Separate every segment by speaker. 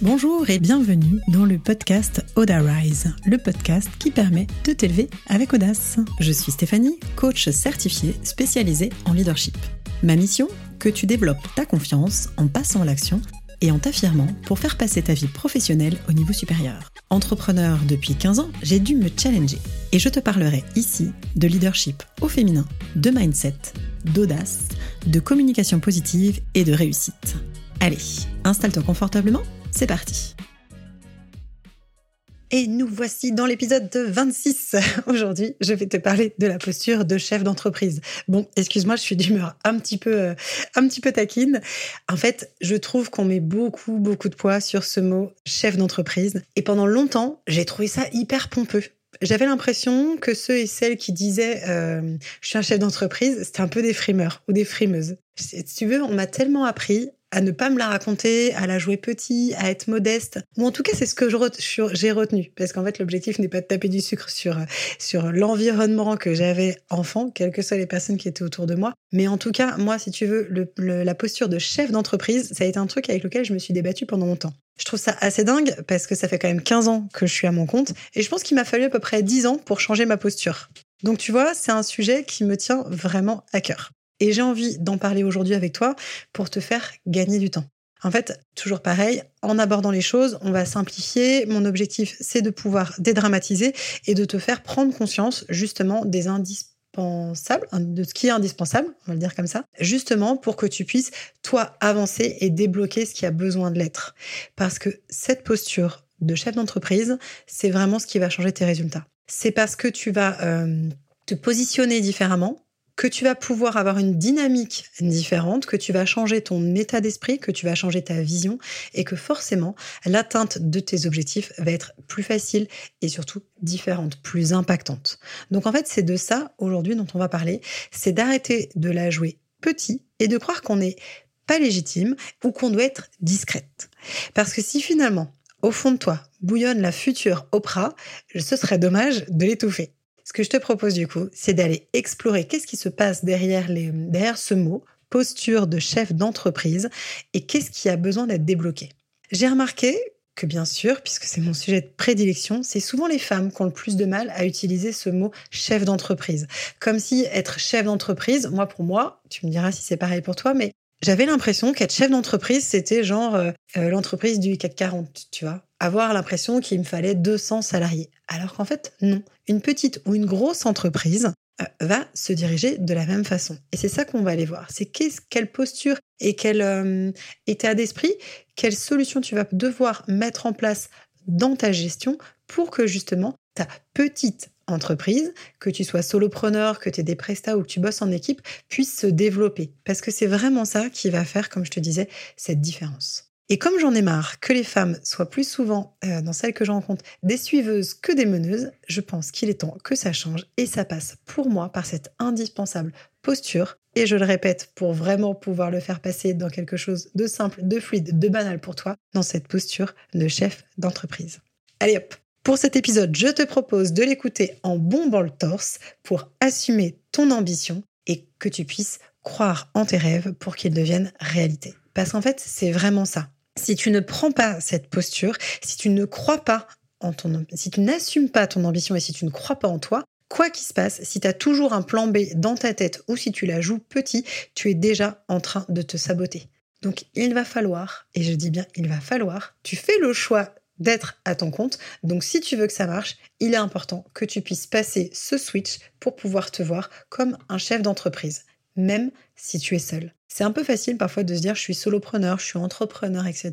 Speaker 1: Bonjour et bienvenue dans le podcast Oda Rise, le podcast qui permet de t'élever avec audace. Je suis Stéphanie, coach certifiée spécialisée en leadership. Ma mission Que tu développes ta confiance en passant à l'action et en t'affirmant pour faire passer ta vie professionnelle au niveau supérieur. Entrepreneur depuis 15 ans, j'ai dû me challenger et je te parlerai ici de leadership au féminin, de mindset, d'audace, de communication positive et de réussite. Allez, installe-toi confortablement c'est parti et nous voici dans l'épisode 26. Aujourd'hui, je vais te parler de la posture de chef d'entreprise. Bon, excuse-moi, je suis d'humeur un petit peu, euh, taquine. En fait, je trouve qu'on met beaucoup, beaucoup de poids sur ce mot chef d'entreprise. Et pendant longtemps, j'ai trouvé ça hyper pompeux. J'avais l'impression que ceux et celles qui disaient euh, je suis un chef d'entreprise, c'était un peu des frimeurs ou des frimeuses. Si tu veux, on m'a tellement appris à ne pas me la raconter, à la jouer petit, à être modeste. Ou en tout cas, c'est ce que j'ai retenu. Parce qu'en fait, l'objectif n'est pas de taper du sucre sur, sur l'environnement que j'avais enfant, quelles que soient les personnes qui étaient autour de moi. Mais en tout cas, moi, si tu veux, la posture de chef d'entreprise, ça a été un truc avec lequel je me suis débattue pendant longtemps. Je trouve ça assez dingue parce que ça fait quand même 15 ans que je suis à mon compte et je pense qu'il m'a fallu à peu près 10 ans pour changer ma posture. Donc tu vois, c'est un sujet qui me tient vraiment à cœur. Et j'ai envie d'en parler aujourd'hui avec toi pour te faire gagner du temps. En fait, toujours pareil, en abordant les choses, on va simplifier. Mon objectif, c'est de pouvoir dédramatiser et de te faire prendre conscience justement des indispensables, de ce qui est indispensable, on va le dire comme ça, justement pour que tu puisses, toi, avancer et débloquer ce qui a besoin de l'être. Parce que cette posture de chef d'entreprise, c'est vraiment ce qui va changer tes résultats. C'est parce que tu vas euh, te positionner différemment, que tu vas pouvoir avoir une dynamique différente, que tu vas changer ton état d'esprit, que tu vas changer ta vision et que forcément l'atteinte de tes objectifs va être plus facile et surtout différente, plus impactante. Donc en fait, c'est de ça aujourd'hui dont on va parler, c'est d'arrêter de la jouer petit et de croire qu'on n'est pas légitime ou qu'on doit être discrète. Parce que si finalement, au fond de toi, bouillonne la future Oprah, ce serait dommage de l'étouffer. Ce que je te propose du coup, c'est d'aller explorer qu'est-ce qui se passe derrière, les, derrière ce mot, posture de chef d'entreprise, et qu'est-ce qui a besoin d'être débloqué. J'ai remarqué que bien sûr, puisque c'est mon sujet de prédilection, c'est souvent les femmes qui ont le plus de mal à utiliser ce mot chef d'entreprise. Comme si être chef d'entreprise, moi pour moi, tu me diras si c'est pareil pour toi, mais j'avais l'impression qu'être chef d'entreprise, c'était genre euh, euh, l'entreprise du CAC 40, tu vois. Avoir l'impression qu'il me fallait 200 salariés. Alors qu'en fait, non. Une petite ou une grosse entreprise euh, va se diriger de la même façon. Et c'est ça qu'on va aller voir. C'est quelle posture et quel état d'esprit, quelle solution tu vas devoir mettre en place dans ta gestion pour que justement ta petite entreprise, que tu sois solopreneur, que tu aies des prestats ou que tu bosses en équipe, puisse se développer. Parce que c'est vraiment ça qui va faire, comme je te disais, cette différence. Et comme j'en ai marre que les femmes soient plus souvent, euh, dans celles que je rencontre, des suiveuses que des meneuses, je pense qu'il est temps que ça change et ça passe pour moi par cette indispensable posture. Et je le répète, pour vraiment pouvoir le faire passer dans quelque chose de simple, de fluide, de banal pour toi, dans cette posture de chef d'entreprise. Allez hop, pour cet épisode, je te propose de l'écouter en bombant le torse pour assumer ton ambition et que tu puisses croire en tes rêves pour qu'ils deviennent réalité. Parce qu'en fait, c'est vraiment ça. Si tu ne prends pas cette posture, si tu ne crois pas en ton si tu n'assumes pas ton ambition et si tu ne crois pas en toi, quoi qu'il se passe, si tu as toujours un plan B dans ta tête ou si tu la joues petit, tu es déjà en train de te saboter. Donc il va falloir, et je dis bien il va falloir, tu fais le choix d'être à ton compte. Donc si tu veux que ça marche, il est important que tu puisses passer ce switch pour pouvoir te voir comme un chef d'entreprise, même si tu es seul. C'est un peu facile parfois de se dire je suis solopreneur, je suis entrepreneur, etc.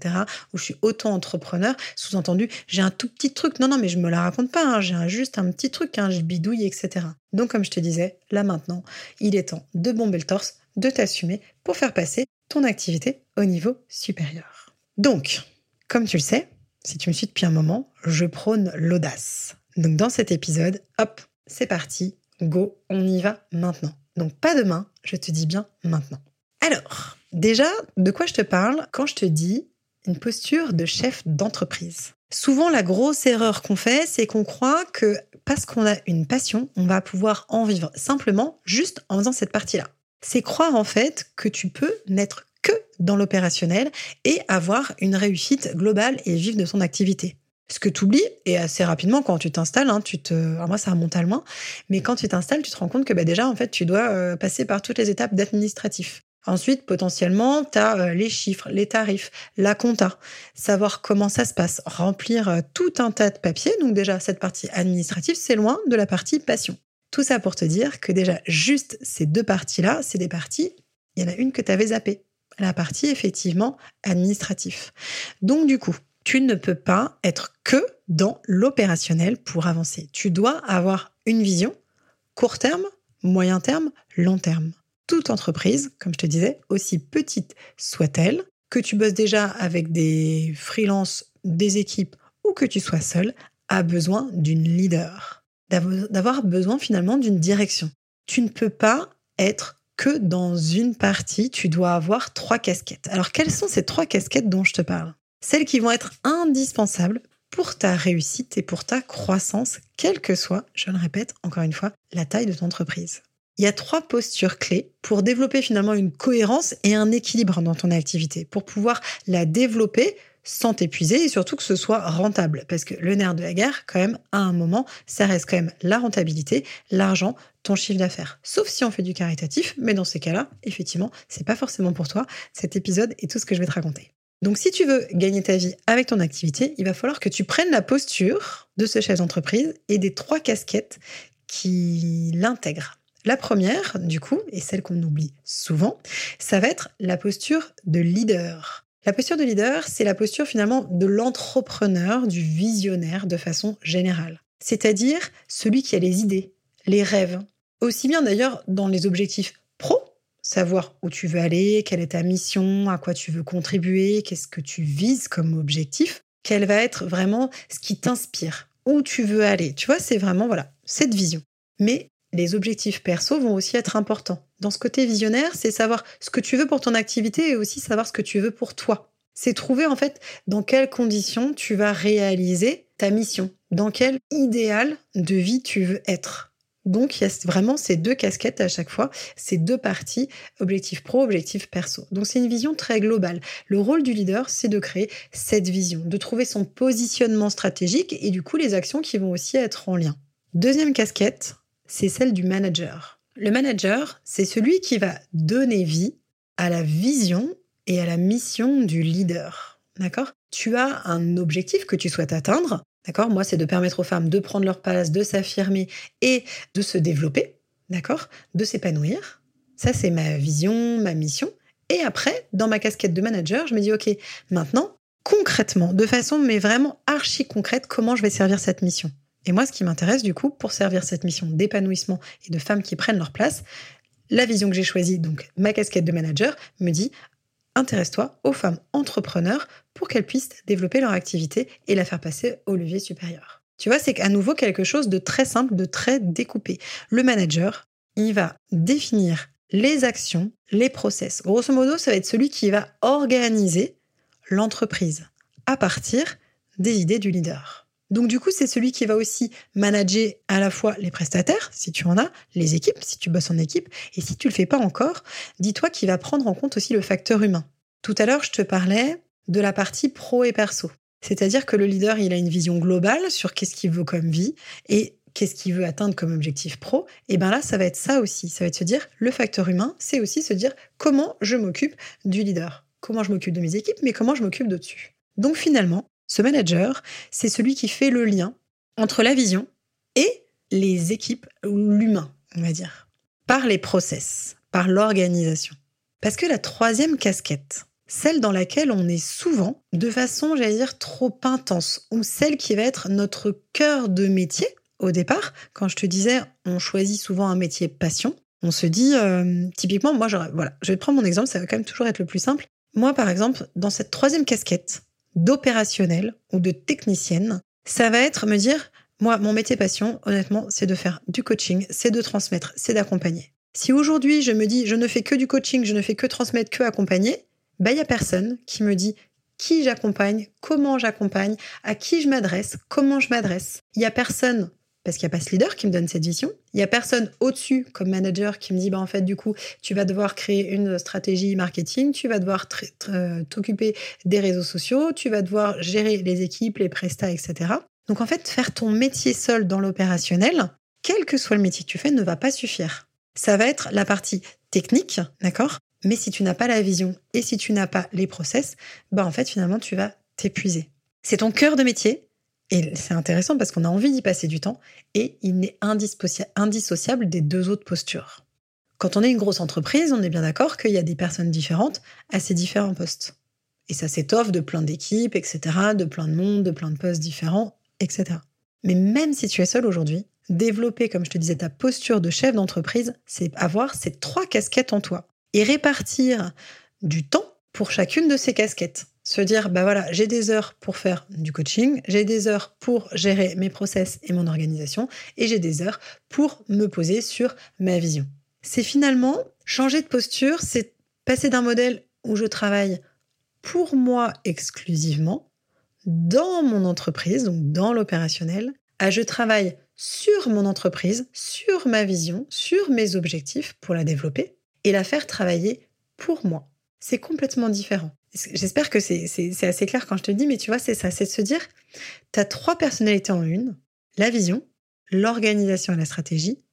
Speaker 1: ou je suis auto-entrepreneur. Sous-entendu, j'ai un tout petit truc. Non, non, mais je me la raconte pas. Hein. J'ai juste un petit truc, hein. je bidouille, etc. Donc, comme je te disais, là maintenant, il est temps de bomber le torse, de t'assumer pour faire passer ton activité au niveau supérieur. Donc, comme tu le sais, si tu me suis depuis un moment, je prône l'audace. Donc dans cet épisode, hop, c'est parti, go, on y va maintenant. Donc pas demain, je te dis bien maintenant. Alors, déjà, de quoi je te parle quand je te dis une posture de chef d'entreprise? Souvent, la grosse erreur qu'on fait, c'est qu'on croit que parce qu'on a une passion, on va pouvoir en vivre simplement juste en faisant cette partie-là. C'est croire en fait que tu peux n'être que dans l'opérationnel et avoir une réussite globale et vive de son activité. Ce que tu oublies, et assez rapidement quand tu t'installes, hein, tu te, moi ça remonte à loin, mais quand tu t'installes, tu te rends compte que bah, déjà en fait tu dois euh, passer par toutes les étapes d'administratif. Ensuite, potentiellement, tu as euh, les chiffres, les tarifs, la compta, savoir comment ça se passe, remplir euh, tout un tas de papiers. Donc déjà, cette partie administrative, c'est loin de la partie passion. Tout ça pour te dire que déjà, juste ces deux parties-là, c'est des parties, il y en a une que tu avais zappée, la partie effectivement administrative. Donc du coup, tu ne peux pas être que dans l'opérationnel pour avancer. Tu dois avoir une vision court terme, moyen terme, long terme toute entreprise, comme je te disais, aussi petite soit-elle, que tu bosses déjà avec des freelances, des équipes ou que tu sois seul, a besoin d'une leader, d'avoir besoin finalement d'une direction. Tu ne peux pas être que dans une partie, tu dois avoir trois casquettes. Alors quelles sont ces trois casquettes dont je te parle? Celles qui vont être indispensables pour ta réussite et pour ta croissance, quelle que soit, je le répète encore une fois, la taille de ton entreprise il y a trois postures clés pour développer finalement une cohérence et un équilibre dans ton activité, pour pouvoir la développer sans t'épuiser et surtout que ce soit rentable. Parce que le nerf de la guerre, quand même, à un moment, ça reste quand même la rentabilité, l'argent, ton chiffre d'affaires. Sauf si on fait du caritatif, mais dans ces cas-là, effectivement, c'est pas forcément pour toi cet épisode et tout ce que je vais te raconter. Donc si tu veux gagner ta vie avec ton activité, il va falloir que tu prennes la posture de ce chef d'entreprise et des trois casquettes qui l'intègrent. La première, du coup, et celle qu'on oublie souvent, ça va être la posture de leader. La posture de leader, c'est la posture finalement de l'entrepreneur, du visionnaire de façon générale. C'est-à-dire celui qui a les idées, les rêves. Aussi bien d'ailleurs dans les objectifs pro, savoir où tu veux aller, quelle est ta mission, à quoi tu veux contribuer, qu'est-ce que tu vises comme objectif, quel va être vraiment ce qui t'inspire, où tu veux aller. Tu vois, c'est vraiment voilà, cette vision. Mais les objectifs perso vont aussi être importants. Dans ce côté visionnaire, c'est savoir ce que tu veux pour ton activité et aussi savoir ce que tu veux pour toi. C'est trouver en fait dans quelles conditions tu vas réaliser ta mission, dans quel idéal de vie tu veux être. Donc il y a vraiment ces deux casquettes à chaque fois, ces deux parties, objectif pro, objectif perso. Donc c'est une vision très globale. Le rôle du leader, c'est de créer cette vision, de trouver son positionnement stratégique et du coup les actions qui vont aussi être en lien. Deuxième casquette, c'est celle du manager. Le manager, c'est celui qui va donner vie à la vision et à la mission du leader. D'accord? Tu as un objectif que tu souhaites atteindre. D'accord? Moi, c'est de permettre aux femmes de prendre leur place, de s'affirmer et de se développer. D'accord? De s'épanouir. Ça, c'est ma vision, ma mission. Et après, dans ma casquette de manager, je me dis, OK, maintenant, concrètement, de façon mais vraiment archi concrète, comment je vais servir cette mission? Et moi, ce qui m'intéresse du coup, pour servir cette mission d'épanouissement et de femmes qui prennent leur place, la vision que j'ai choisie, donc ma casquette de manager, me dit intéresse-toi aux femmes entrepreneurs pour qu'elles puissent développer leur activité et la faire passer au levier supérieur. Tu vois, c'est à nouveau quelque chose de très simple, de très découpé. Le manager, il va définir les actions, les process. Grosso modo, ça va être celui qui va organiser l'entreprise à partir des idées du leader. Donc du coup, c'est celui qui va aussi manager à la fois les prestataires, si tu en as, les équipes, si tu bosses en équipe, et si tu le fais pas encore, dis-toi qu'il va prendre en compte aussi le facteur humain. Tout à l'heure, je te parlais de la partie pro et perso. C'est-à-dire que le leader, il a une vision globale sur qu'est-ce qu'il veut comme vie et qu'est-ce qu'il veut atteindre comme objectif pro. Et bien là, ça va être ça aussi. Ça va être se dire, le facteur humain, c'est aussi se dire comment je m'occupe du leader. Comment je m'occupe de mes équipes, mais comment je m'occupe d'au-dessus. Donc finalement, ce manager, c'est celui qui fait le lien entre la vision et les équipes, ou l'humain, on va dire, par les process, par l'organisation. Parce que la troisième casquette, celle dans laquelle on est souvent, de façon, j'allais dire, trop intense, ou celle qui va être notre cœur de métier, au départ, quand je te disais, on choisit souvent un métier passion, on se dit, euh, typiquement, moi, voilà, je vais prendre mon exemple, ça va quand même toujours être le plus simple. Moi, par exemple, dans cette troisième casquette, d'opérationnel ou de technicienne, ça va être me dire, moi, mon métier passion, honnêtement, c'est de faire du coaching, c'est de transmettre, c'est d'accompagner. Si aujourd'hui je me dis, je ne fais que du coaching, je ne fais que transmettre, que accompagner, bah, il n'y a personne qui me dit qui j'accompagne, comment j'accompagne, à qui je m'adresse, comment je m'adresse. Il n'y a personne parce qu'il n'y a pas ce leader qui me donne cette vision. Il n'y a personne au-dessus comme manager qui me dit, bah, en fait, du coup, tu vas devoir créer une stratégie marketing, tu vas devoir euh, t'occuper des réseaux sociaux, tu vas devoir gérer les équipes, les prestats, etc. Donc, en fait, faire ton métier seul dans l'opérationnel, quel que soit le métier que tu fais, ne va pas suffire. Ça va être la partie technique, d'accord? Mais si tu n'as pas la vision et si tu n'as pas les process, bah, en fait, finalement, tu vas t'épuiser. C'est ton cœur de métier, et c'est intéressant parce qu'on a envie d'y passer du temps et il n'est indissociable des deux autres postures. Quand on est une grosse entreprise, on est bien d'accord qu'il y a des personnes différentes à ces différents postes. Et ça s'étoffe de plein d'équipes, etc., de plein de monde, de plein de postes différents, etc. Mais même si tu es seul aujourd'hui, développer, comme je te disais, ta posture de chef d'entreprise, c'est avoir ces trois casquettes en toi et répartir du temps pour chacune de ces casquettes se dire, bah voilà, j'ai des heures pour faire du coaching, j'ai des heures pour gérer mes process et mon organisation, et j'ai des heures pour me poser sur ma vision. C'est finalement changer de posture, c'est passer d'un modèle où je travaille pour moi exclusivement, dans mon entreprise, donc dans l'opérationnel, à je travaille sur mon entreprise, sur ma vision, sur mes objectifs pour la développer et la faire travailler pour moi. C'est complètement différent. J'espère que c'est assez clair quand je te le dis, mais tu vois, c'est ça, c'est de se dire, tu as trois personnalités en une, la vision, l'organisation et la stratégie,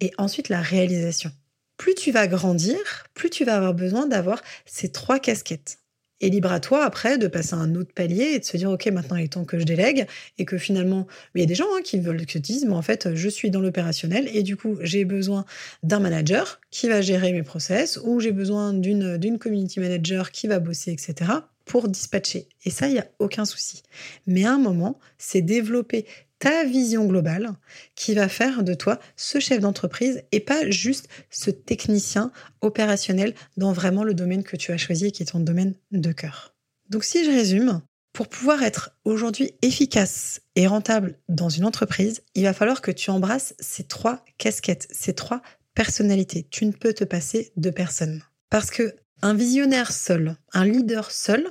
Speaker 1: et ensuite la réalisation. Plus tu vas grandir, plus tu vas avoir besoin d'avoir ces trois casquettes. Et libre à toi après de passer à un autre palier et de se dire ok maintenant il est temps que je délègue. Et que finalement il y a des gens hein, qui veulent que disent mais en fait je suis dans l'opérationnel et du coup j'ai besoin d'un manager qui va gérer mes process ou j'ai besoin d'une d'une community manager qui va bosser etc pour dispatcher. Et ça il y a aucun souci. Mais à un moment c'est développer ta vision globale qui va faire de toi ce chef d'entreprise et pas juste ce technicien opérationnel dans vraiment le domaine que tu as choisi et qui est ton domaine de cœur. Donc si je résume, pour pouvoir être aujourd'hui efficace et rentable dans une entreprise, il va falloir que tu embrasses ces trois casquettes, ces trois personnalités. Tu ne peux te passer de personne. Parce que un visionnaire seul, un leader seul,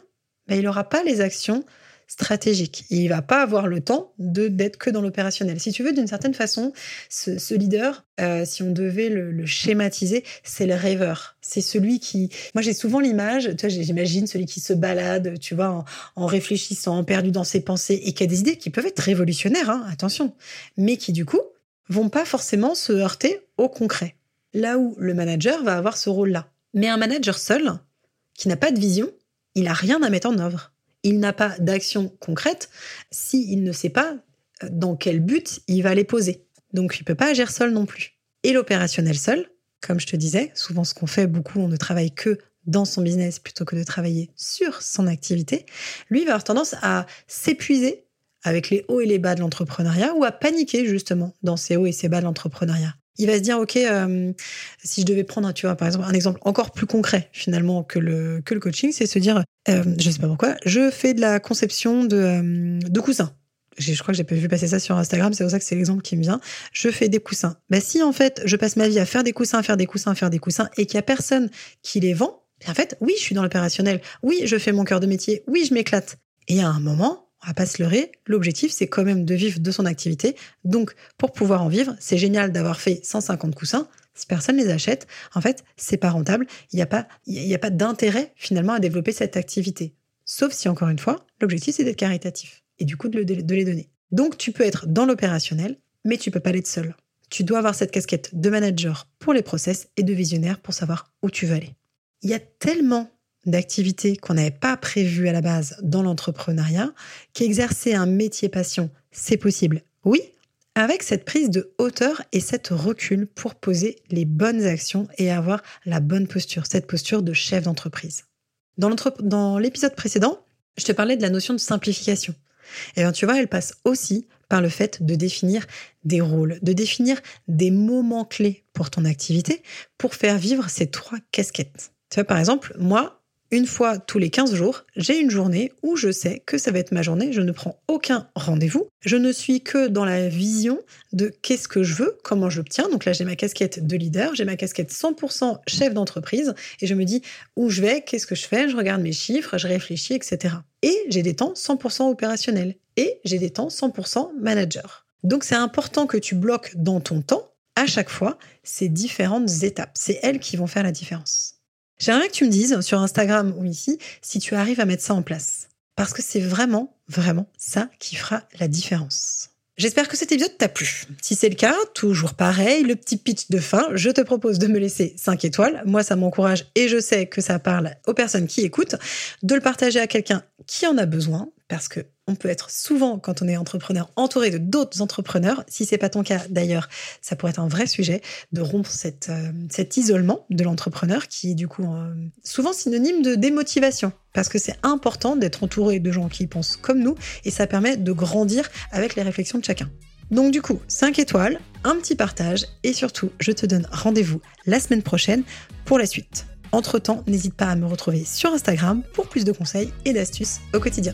Speaker 1: ben, il n'aura pas les actions stratégique. Il va pas avoir le temps de d'être que dans l'opérationnel. Si tu veux, d'une certaine façon, ce, leader, euh, si on devait le, schématiser, c'est le rêveur. C'est celui qui, moi j'ai souvent l'image, tu vois, j'imagine celui qui se balade, tu vois, en, réfléchissant, perdu dans ses pensées et qui a des idées qui peuvent être révolutionnaires, hein, attention, mais qui du coup vont pas forcément se heurter au concret. Là où le manager va avoir ce rôle-là. Mais un manager seul, qui n'a pas de vision, il a rien à mettre en œuvre il n'a pas d'action concrète s'il ne sait pas euh, dans quel but il va les poser. Donc il peut pas agir seul non plus. Et l'opérationnel seul, comme je te disais, souvent ce qu'on fait beaucoup, on ne travaille que dans son business plutôt que de travailler sur son activité, lui va avoir tendance à s'épuiser avec les hauts et les bas de l'entrepreneuriat ou à paniquer justement dans ces hauts et ces bas de l'entrepreneuriat il va se dire ok euh, si je devais prendre tu vois par exemple un exemple encore plus concret finalement que le que le coaching c'est se dire euh, je sais pas pourquoi je fais de la conception de euh, de coussins je crois que j'ai vu passer ça sur Instagram, c'est pour ça que c'est l'exemple qui me vient. Je fais des coussins. Bah, si en fait je passe ma vie à faire des coussins, à faire des coussins, à faire des coussins, et qu'il y a personne qui les vend, en fait, oui, je suis dans l'opérationnel. Oui, je fais mon cœur de métier. Oui, je m'éclate. Et à un moment, on va pas se leurrer, l'objectif c'est quand même de vivre de son activité. Donc pour pouvoir en vivre, c'est génial d'avoir fait 150 coussins. Si personne les achète, en fait, c'est pas rentable. Il n'y a pas, pas d'intérêt finalement à développer cette activité. Sauf si encore une fois, l'objectif c'est d'être caritatif et du coup de, de les donner. Donc tu peux être dans l'opérationnel, mais tu peux pas l'être seul. Tu dois avoir cette casquette de manager pour les process et de visionnaire pour savoir où tu veux aller. Il y a tellement d'activités qu'on n'avait pas prévues à la base dans l'entrepreneuriat, qu'exercer un métier passion, c'est possible. Oui, avec cette prise de hauteur et cette recul pour poser les bonnes actions et avoir la bonne posture, cette posture de chef d'entreprise. Dans l'épisode précédent, je te parlais de la notion de simplification. Et bien tu vois, elle passe aussi par le fait de définir des rôles, de définir des moments clés pour ton activité pour faire vivre ces trois casquettes. Tu vois, par exemple, moi, une fois tous les 15 jours, j'ai une journée où je sais que ça va être ma journée, je ne prends aucun rendez-vous, je ne suis que dans la vision de qu'est-ce que je veux, comment j'obtiens. Donc là, j'ai ma casquette de leader, j'ai ma casquette 100% chef d'entreprise et je me dis où je vais, qu'est-ce que je fais, je regarde mes chiffres, je réfléchis, etc. Et j'ai des temps 100% opérationnels et j'ai des temps 100% manager. Donc c'est important que tu bloques dans ton temps, à chaque fois, ces différentes étapes. C'est elles qui vont faire la différence. J'aimerais que tu me dises sur Instagram ou ici si tu arrives à mettre ça en place. Parce que c'est vraiment, vraiment ça qui fera la différence. J'espère que cet épisode t'a plu. Si c'est le cas, toujours pareil, le petit pitch de fin, je te propose de me laisser 5 étoiles. Moi, ça m'encourage et je sais que ça parle aux personnes qui écoutent, de le partager à quelqu'un qui en a besoin, parce que on peut être souvent, quand on est entrepreneur, entouré de d'autres entrepreneurs. Si c'est pas ton cas, d'ailleurs, ça pourrait être un vrai sujet de rompre euh, cet isolement de l'entrepreneur qui est du coup euh, souvent synonyme de démotivation. Parce que c'est important d'être entouré de gens qui pensent comme nous et ça permet de grandir avec les réflexions de chacun. Donc du coup, 5 étoiles, un petit partage et surtout, je te donne rendez-vous la semaine prochaine pour la suite. Entre-temps, n'hésite pas à me retrouver sur Instagram pour plus de conseils et d'astuces au quotidien.